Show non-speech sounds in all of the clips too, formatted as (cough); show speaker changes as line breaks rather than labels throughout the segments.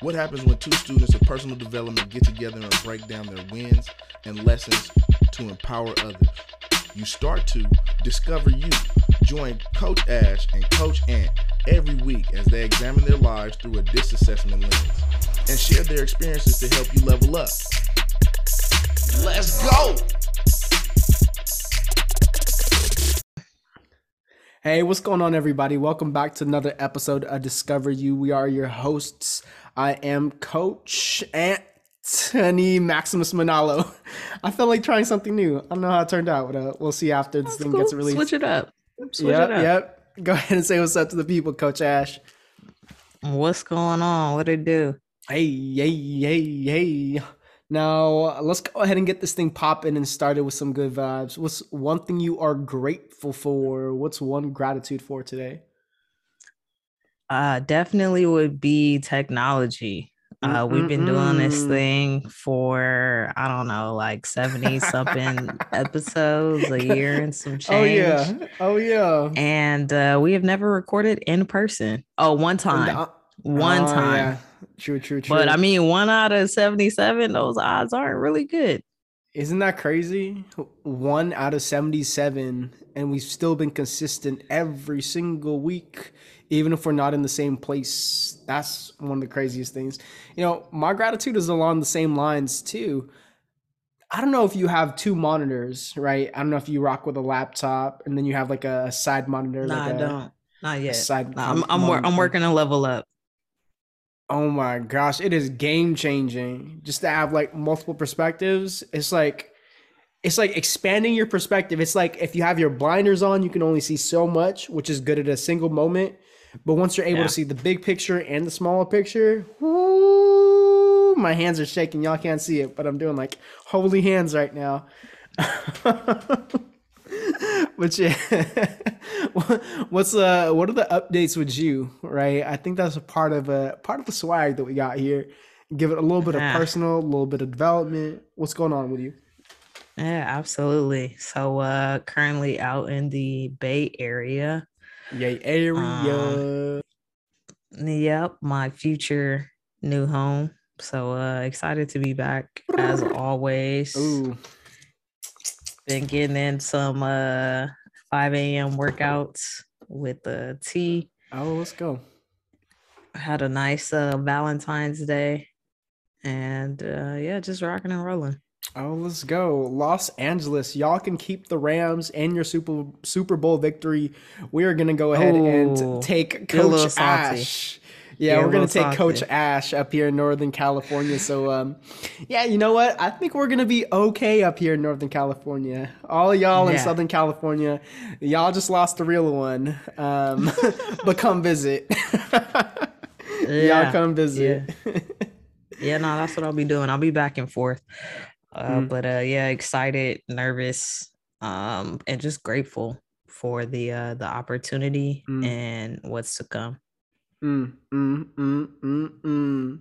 What happens when two students of personal development get together and break down their wins and lessons to empower others? You start to discover you. Join Coach Ash and Coach Ant every week as they examine their lives through a DISC assessment lens and share their experiences to help you level up. Let's go!
Hey, what's going on, everybody? Welcome back to another episode of Discover You. We are your hosts. I am Coach Anthony Maximus Manalo. (laughs) I felt like trying something new. I don't know how it turned out, but uh, we'll see after this
That's
thing
cool.
gets released.
Switch it up. Switch
yep,
it up.
yep. Go ahead and say what's up to the people, Coach Ash.
What's going on? What it do?
Hey, hey, hey, hey. Now, let's go ahead and get this thing popping and started with some good vibes. What's one thing you are grateful for? What's one gratitude for today?
Uh, definitely would be technology. Uh, we've been doing this thing for I don't know, like seventy something (laughs) episodes a year and some change.
Oh, yeah. Oh, yeah.
And uh, we have never recorded in person. Oh, one time,
uh,
one
Oh,
time.
yeah. True, true, true.
But I mean, one out of seventy-seven, those odds aren't really good.
isn't that crazy? One out of 77, and we've still been consistent every single week, even if we're not in the same place. That's one of the craziest things. You know, my gratitude is along the same lines, too. I don't know if you have two monitors, right? I don't know if you rock with a laptop and then you have like a side monitor.
Nah,
like
I
a,
don't. Not yet.
side
Nah, I'm I'm, wor- I'm working to level up.
Oh my gosh, it is game changing just to have like multiple perspectives. It's like it's like expanding your perspective. It's like if you have your blinders on, you can only see so much, which is good at a single moment. But once you're able
Yeah.
to see the big picture and the smaller picture, whoo, my hands are shaking. Y'all can't see it, but I'm doing like holy hands right now. (laughs) but yeah, (laughs) what's uh what are the updates with you? Right, I think that's a part of a part of the swag that we got here. Give it a little bit of personal, a little bit of development. What's going on with you?
Yeah, absolutely. So uh currently out in the Bay Area.
Yay, area.
Yep, my future new home. So uh excited to be back as (laughs) always.
Ooh,
Been getting in some uh 5 a.m. workouts with the tea.
oh, let's go.
Had a nice uh Valentine's Day. And uh yeah, just rocking and rolling.
Oh, let's go. Los Angeles. Y'all can keep the Rams and your Super Super Bowl victory. We are gonna go ahead
Ooh,
and take Coach. Ash. Yeah, we're gonna take Coach. Ash up here in Northern California. So um yeah, you know what? I think we're gonna be okay up here in Northern California. All of y'all in Southern California, y'all just lost the real one. Um (laughs) but come visit. (laughs) y'all
Yeah,
come visit.
Yeah, no, that's what I'll be doing. I'll be back and forth. Uh,
Mm.
But uh, yeah, excited, nervous, um, and just grateful for the uh, the opportunity
Mm.
and what's to come.
Mm, mm, mm, mm, mm.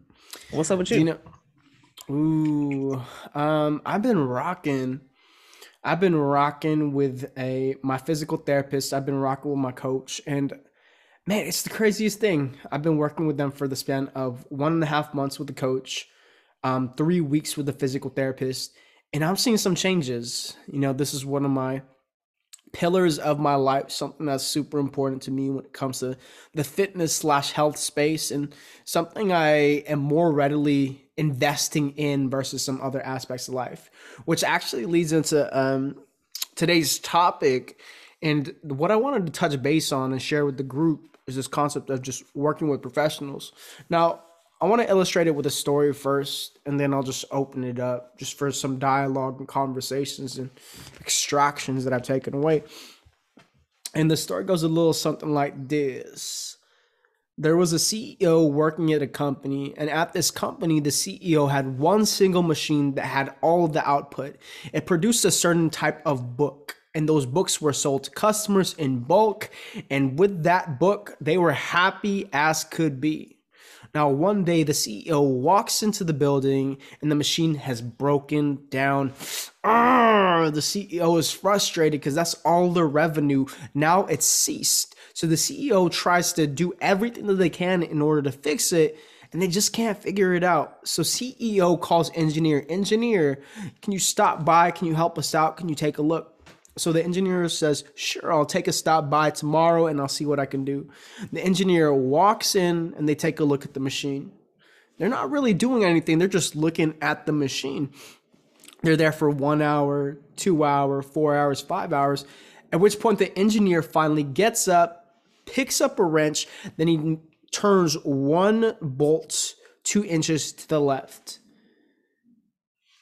What's up with you?
you know? Ooh, um, I've been rocking. I've been rocking with a my physical therapist. I've been rocking with my coach, and man, it's the craziest thing. I've been working with them for the span of one and a half months with the coach, um, three weeks with the physical therapist, and I'm seeing some changes. You know, this is one of my pillars of my life, something that's super important to me when it comes to the fitness slash health space, and something I am more readily investing in versus some other aspects of life, which actually leads into um, today's topic. And what I wanted to touch base on and share with the group is this concept of just working with professionals. Now, I want to illustrate it with a story first, and then I'll just open it up just for some dialogue and conversations and extractions that I've taken away. And the story goes a little something like this. There was a CEO working at a company, and at this company, the CEO had one single machine that had all of the output. It produced a certain type of book, and those books were sold to customers in bulk. And with that book, they were happy as could be. Now, one day the CEO walks into the building and the machine has broken down. Arrgh! the CEO is frustrated because that's all the revenue. Now it's ceased. So the CEO tries to do everything that they can in order to fix it. and they just can't figure it out. So CEO calls engineer, engineer, can you stop by? Can you help us out? Can you take a look? So the engineer says, Sure, I'll take a stop by tomorrow and I'll see what I can do. The engineer walks in and they take a look at the machine. They're not really doing anything, they're just looking at the machine. They're there for one hour, two hour, four hours, five hours. At which point the engineer finally gets up, picks up a wrench, then he turns one bolt two inches to the left.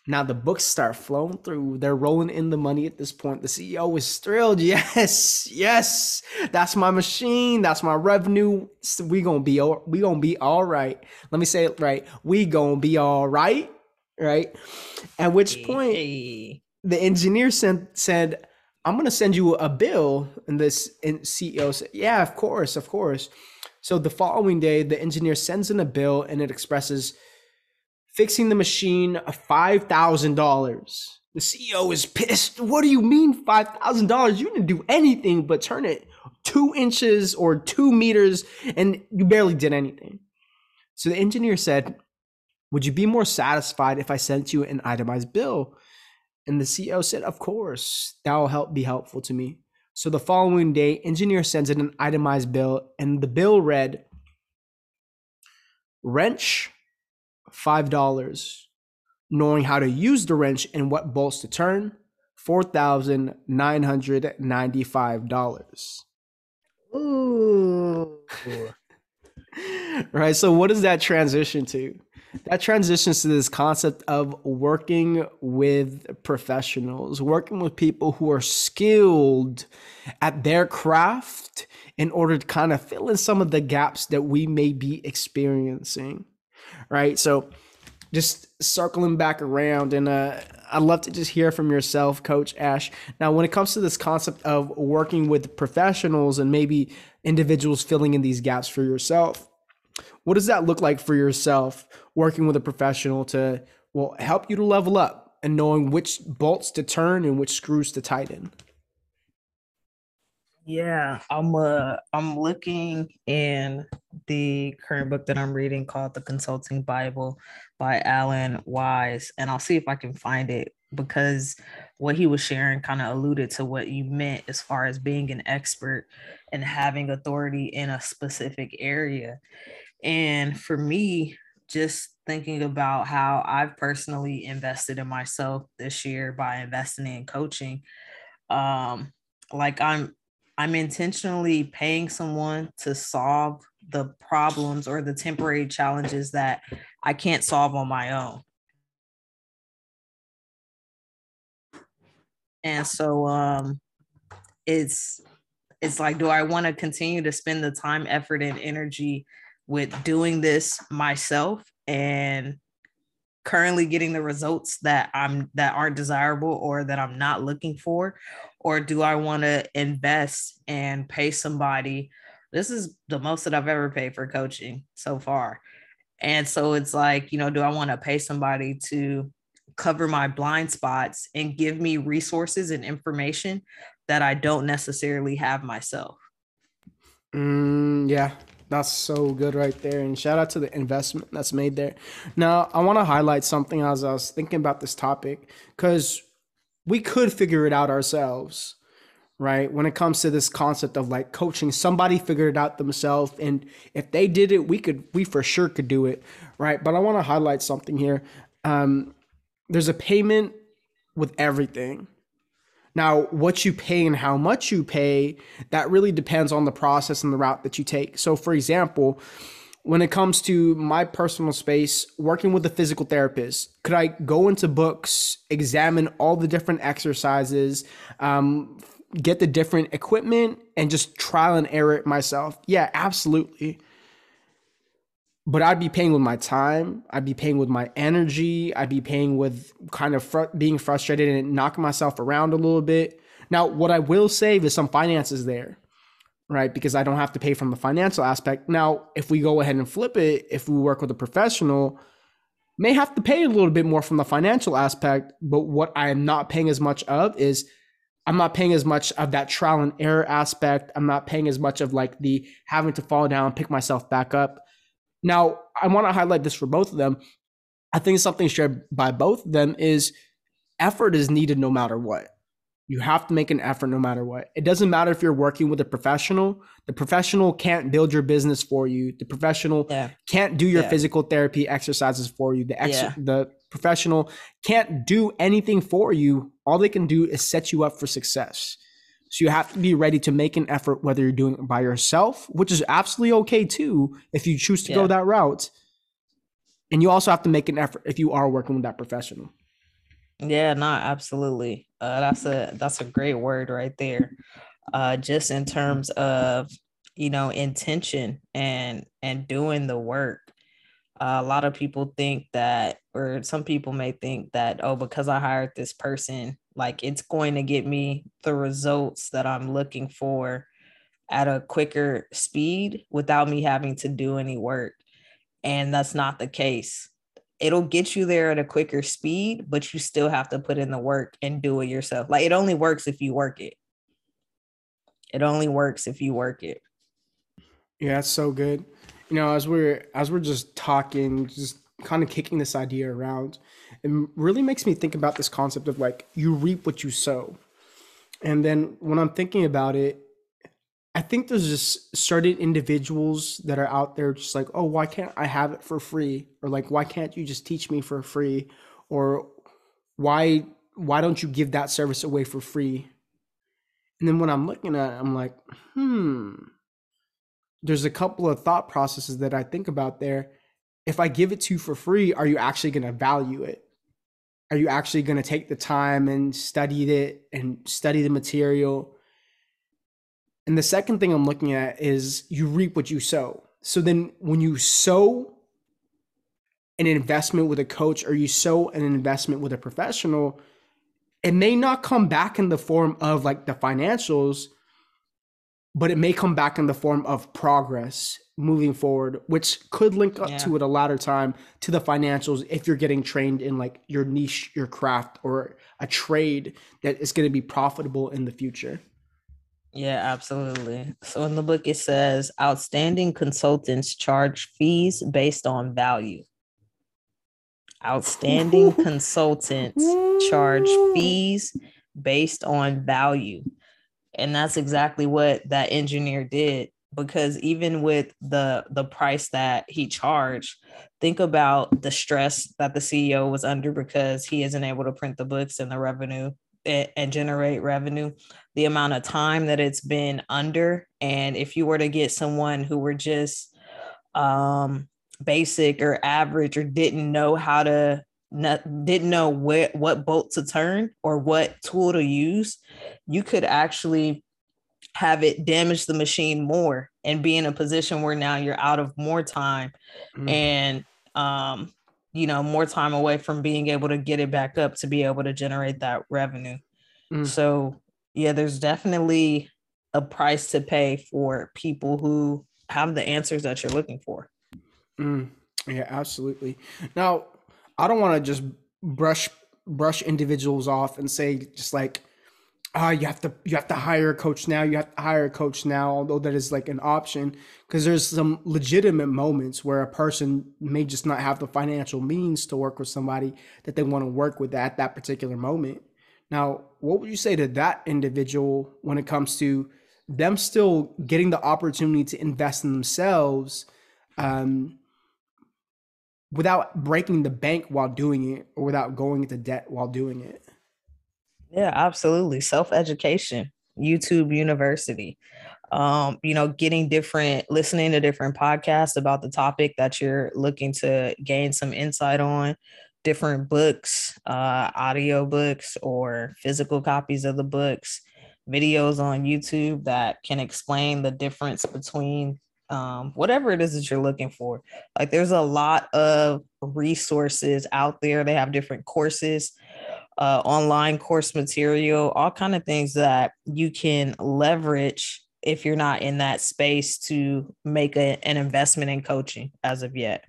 Now the books start flowing through. They're rolling in the money at this point. The CEO is thrilled. (laughs) Yes, yes, that's my machine. That's my revenue. We gonna be we gonna be all right. Let me say it right. We gonna be all right, right? At which point hey. the engineer sent said, "I'm gonna send you a bill." And this CEO said, "Yeah, of course, of course." So the following day, the engineer sends in a bill, and it expresses fixing the machine $5,000. The CEO is pissed. What do you mean $5,000? You didn't do anything but turn it two inches or two meters and you barely did anything. So the engineer said, Would you be more satisfied if I sent you an itemized bill? And the CEO said, Of course, that will help be helpful to me. So the following day, engineer sends in an itemized bill, and the bill read wrench $5. Knowing how to use the wrench and what bolts to turn, $4,995. Ooh. (laughs) right. So, what does that transition to? That transitions to this concept of working with professionals, working with people who are skilled at their craft in order to kind of fill in some of the gaps that we may be experiencing right? So just circling back around and uh, I'd love to just hear from yourself, Coach Ash. Now, when it comes to this concept of working with professionals and maybe individuals filling in these gaps for yourself, what does that look like for yourself working with a professional to well help you to level up and knowing which bolts to turn and which screws to tighten?
Yeah, I'm uh I'm looking in the current book that I'm reading called The Consulting Bible by Alan Weiss and I'll see if I can find it because what he was sharing kind of alluded to what you meant as far as being an expert and having authority in a specific area. And for me, just thinking about how I've personally invested in myself this year by investing in coaching, um, like I'm I'm intentionally paying someone to solve the problems or the temporary challenges that I can't solve on my own. And so um it's it's like do I want to continue to spend the time, effort and energy with doing this myself and currently getting the results that I'm that aren't desirable or that I'm not looking for? Or do I want to invest and pay somebody? This is the most that I've ever paid for coaching so far. And so it's like you know do I want to pay somebody to cover my blind spots and give me resources and information that I don't necessarily have myself?
Mm, yeah that's so good right there. And shout out to the investment that's made there. Now, I want to highlight something as I was thinking about this topic because we could figure it out ourselves, right? When it comes to this concept of like coaching, somebody figured it out themselves. And if they did it, we could, we for sure could do it, right? But I want to highlight something here. Um, there's a payment with everything now, what you pay and how much you pay, that really depends on the process and the route that you take. So, for example, when it comes to my personal space, working with a physical therapist, could I go into books, examine all the different exercises, um, get the different equipment, and just trial and error it myself? Yeah, absolutely but I'd be paying with my time. I'd be paying with my energy. I'd be paying with kind of fr- being frustrated and knocking myself around a little bit. Now, what I will save is some finances there, right? Because I don't have to pay from the financial aspect. Now, if we go ahead and flip it, if we work with a professional, may have to pay a little bit more from the financial aspect. But what I am not paying as much of is I'm not paying as much of that trial and error aspect. I'm not paying as much of like the having to fall down, pick myself back up Now, I want to highlight this for both of them. I think something shared by both of them is effort is needed no matter what. You have to make an effort no matter what. It doesn't matter if you're working with a professional. The professional can't build your business for you. The professional
Yeah.
can't do your
Yeah.
physical therapy exercises for you. The ex-
Yeah.
the professional can't do anything for you. All they can do is set you up for success. So you have to be ready to make an effort whether you're doing it by yourself, which is absolutely okay too if you choose to
Yeah.
go that route. And you also have to make an effort if you are working with that professional.
Yeah, no, absolutely. Uh, that's a that's a great word right there. Uh, just in terms of you know intention and and doing the work. Uh, a lot of people think that, or some people may think that, oh, because I hired this person, like it's going to get me the results that I'm looking for at a quicker speed without me having to do any work. And that's not the case it'll get you there at a quicker speed, but you still have to put in the work and do it yourself. Like it only works if you work it. It only works if you work it.
Yeah, that's so good. You know, as we're as we're just talking, just kind of kicking this idea around, it really makes me think about this concept of like you reap what you sow. And then when I'm thinking about it, I think there's just certain individuals that are out there just like, oh, why can't I have it for free? Or like, why can't you just teach me for free? Or why why don't you give that service away for free? And then when I'm looking at it, I'm like, hmm, there's a couple of thought processes that I think about there. If I give it to you for free, are you actually going to value it? Are you actually going to take the time and study it and study the material? And the second thing I'm looking at is you reap what you sow. So then when you sow an investment with a coach or you sow an investment with a professional, it may not come back in the form of like the financials, but it may come back in the form of progress moving forward, which could link up
Yeah.
to it a latter time to the financials if you're getting trained in like your niche, your craft, or a trade that is going to be profitable in the future.
Yeah, absolutely. So in the book, it says outstanding consultants charge fees based on value. Outstanding (laughs) consultants charge fees based on value. And that's exactly what that engineer did because even with the the price that he charged, think about the stress that the CEO was under because he isn't able to print the books and the revenue and, and generate revenue the amount of time that it's been under. And if you were to get someone who were just um basic or average or didn't know how to not, didn't know where what bolt to turn or what tool to use you could actually have it damage the machine more and be in a position where now you're out of more time
Mm.
and um you know more time away from being able to get it back up to be able to generate that revenue
Mm.
so yeah there's definitely a price to pay for people who have the answers that you're looking for
Mm, yeah, absolutely. Now, I don't want to just brush brush individuals off and say just like, ah, you have to you have to hire a coach now. You have to hire a coach now, although that is like an option because there's some legitimate moments where a person may just not have the financial means to work with somebody that they want to work with at that particular moment. Now, what would you say to that individual when it comes to them still getting the opportunity to invest in themselves? Um, without breaking the bank while doing it or without going into debt while doing it.
Yeah, absolutely. Self education, YouTube University. Um, you know, getting different, listening to different podcasts about the topic that you're looking to gain some insight on, different books, uh, audio books or physical copies of the books, videos on YouTube that can explain the difference between um, whatever it is that you're looking for. Like, there's a lot of resources out there. They have different courses uh, online course material, all kind of things that you can leverage if you're not in that space to make a, an investment in coaching as of yet.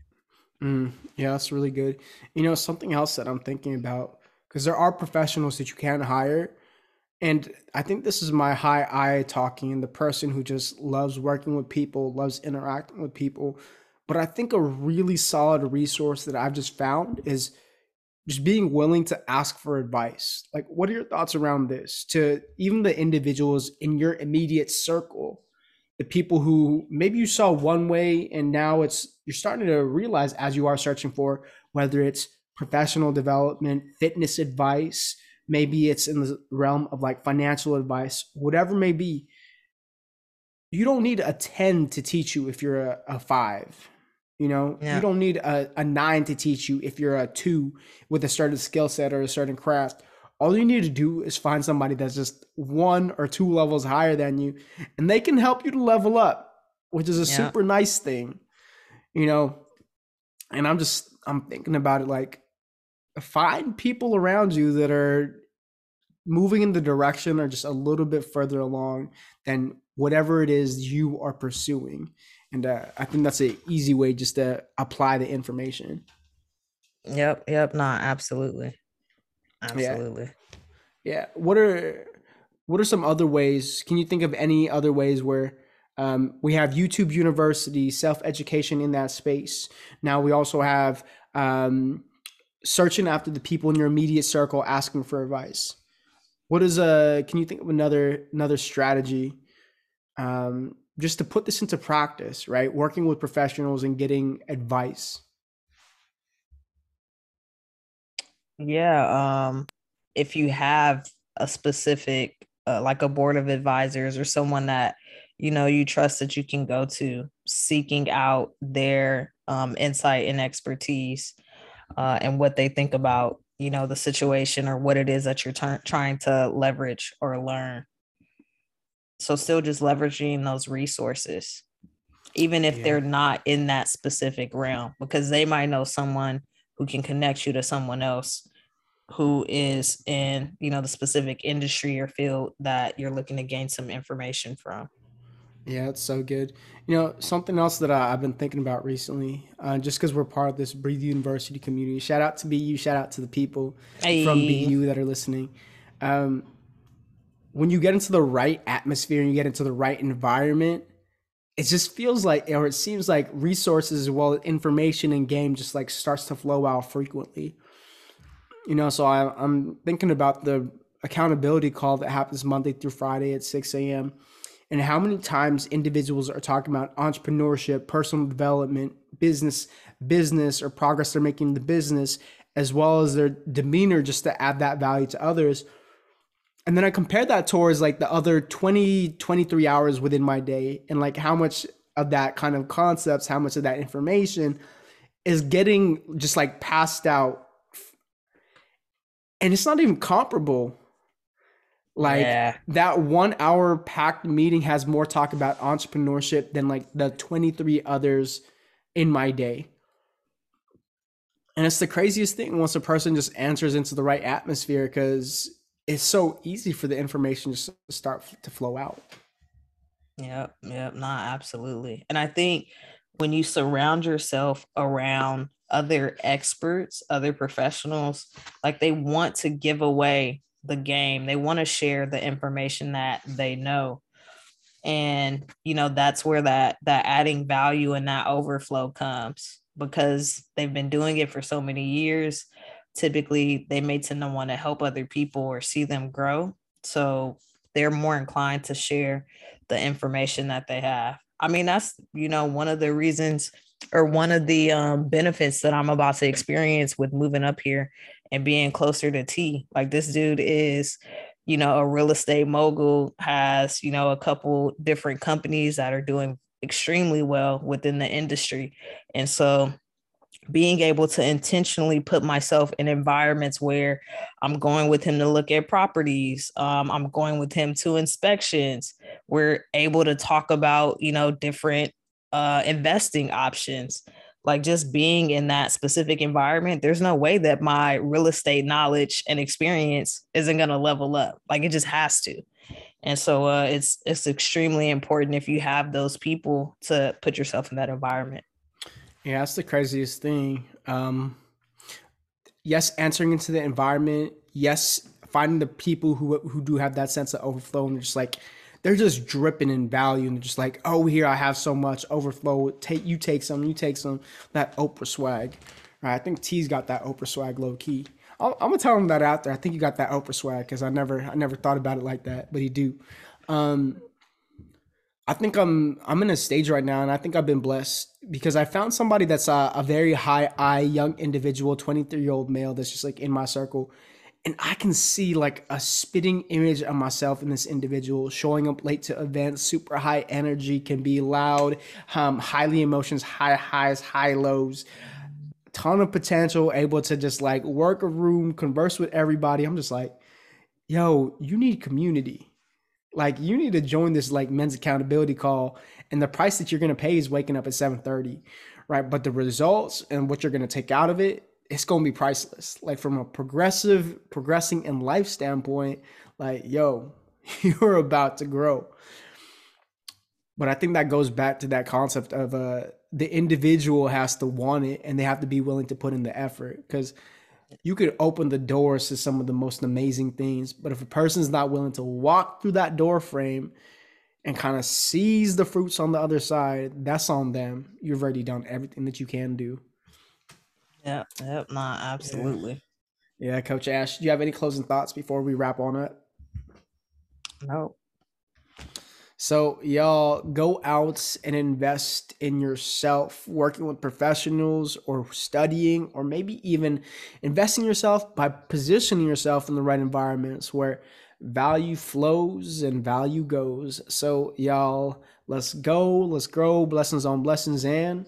Mm, yeah, that's really good. You know, something else that I'm thinking about because there are professionals that you can hire. And I think this is my high I talking, and the person who just loves working with people, loves interacting with people. But I think a really solid resource that I've just found is just being willing to ask for advice. Like, what are your thoughts around this to even the individuals in your immediate circle? The people who maybe you saw one way and now it's you're starting to realize as you are searching for whether it's professional development, fitness advice, maybe it's in the realm of like financial advice, whatever may be. You don't need a 10 to teach you if you're a, a five you know, yeah. you don't need a, a nine to teach you if you're a two with a certain skill set or a certain craft. All you need to do is find somebody that's just one or two levels higher than you, and they can help you to level up, which is a yeah. super nice thing, you know. And I'm just I'm thinking about it like find people around you that are moving in the direction or just a little bit further along than whatever it is you are pursuing and uh, I think that's an easy way just to apply the information.
Yep, yep, no, absolutely, absolutely.
Yeah. yeah. What are what are some other ways? Can you think of any other ways where um, we have YouTube University, self education in that space? Now we also have um, searching after the people in your immediate circle, asking for advice. What is a? Can you think of another another strategy um, just to put this into practice, right? Working with professionals and getting advice.
Yeah, um if you have a specific uh, like a board of advisors or someone that you know you trust that you can go to seeking out their um, insight and expertise uh, and what they think about you know the situation or what it is that you're t- trying to leverage or learn so still just leveraging those resources, even if yeah. they're not in that specific realm, because they might know someone who can connect you to someone else who is in, you know, the specific industry or field that you're looking to gain some information from.
Yeah, it's so good. You know, something else that I, have been thinking about recently, uh, just because we're part of this Breathe University community. Shout out to BU. Shout out to the people hey. from BU that are listening. Um, when you get into the right atmosphere and you get into the right environment, it just feels like, or it seems like resources as well information and game just like starts to flow out frequently. You know, so I, I'm thinking about the accountability call that happens Monday through Friday at 6 a.m. and how many times individuals are talking about entrepreneurship, personal development, business, business, or progress they're making in the business, as well as their demeanor just to add that value to others and then I compare that towards like the other 20, 23 hours within my day and like how much of that kind of concepts, how much of that information is getting just like passed out. And it's not even comparable. Like yeah. that one hour packed meeting has more talk about entrepreneurship than like the 23 others in my day. And it's the craziest thing once a person just answers into the right atmosphere because it's so easy for the information to start to flow out.
Yep, yep, not absolutely. And I think when you surround yourself around other experts, other professionals, like they want to give away the game. They want to share the information that they know. And you know, that's where that that adding value and that overflow comes because they've been doing it for so many years typically they may tend to want to help other people or see them grow. So they're more inclined to share the information that they have. I mean, that's, you know, one of the reasons or one of the um, benefits that I'm about to experience with moving up here and being closer to T. Like this dude is, you know, a real estate mogul, has, you know, a couple different companies that are doing extremely well within the industry. And so being able to intentionally put myself in environments where I'm going with him to look at properties, um, I'm going with him to inspections. We're able to talk about, you know, different uh, investing options. Like just being in that specific environment, there's no way that my real estate knowledge and experience isn't going to level up. Like it just has to. And so uh, it's it's extremely important if you have those people to put yourself in that environment.
Yeah, that's the craziest thing. Um, yes, entering into the environment. Yes, finding the people who who do have that sense of overflow and just like they're just dripping in value and they're just like, oh, here I have so much overflow. Take you take some, you take some. That Oprah swag. Right? I think T's got that Oprah swag low key. I'm, I'm gonna tell him that out there. I think you got that Oprah swag because I never I never thought about it like that, but he do. Um, I think I'm I'm in a stage right now, and I think I've been blessed because I found somebody that's a, a very high I young individual, 23 year old male that's just like in my circle, and I can see like a spitting image of myself in this individual. Showing up late to events, super high energy, can be loud, um, highly emotions, high highs, high lows, ton of potential, able to just like work a room, converse with everybody. I'm just like, yo, you need community like you need to join this like men's accountability call, and the price that you're gonna pay is waking up at 7:30, right? But the results and what you're gonna take out of it, it's gonna be priceless. Like from a progressive, progressing in life standpoint, like yo, (laughs) you're about to grow. But I think that goes back to that concept of uh the individual has to want it and they have to be willing to put in the effort because you could open the doors to some of the most amazing things. But if a person's not willing to walk through that door frame and kind of seize the fruits on the other side, that's on them. You've already done everything that you can do.
Yep, yep, nah, absolutely.
Yeah, yeah Coach Ash, do you have any closing thoughts before we wrap on it?
No.
So, y'all go out and invest in yourself, working with professionals or studying, or maybe even investing yourself by positioning yourself in the right environments where value flows and value goes. So, y'all, let's go, let's grow, blessings on blessings, and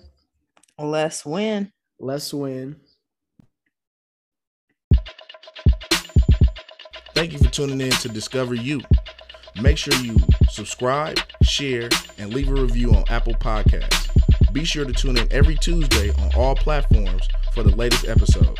let's win.
Let's win.
Thank you for tuning in to Discover You. Make sure you subscribe, share, and leave a review on Apple Podcasts. Be sure to tune in every Tuesday on all platforms for the latest episode.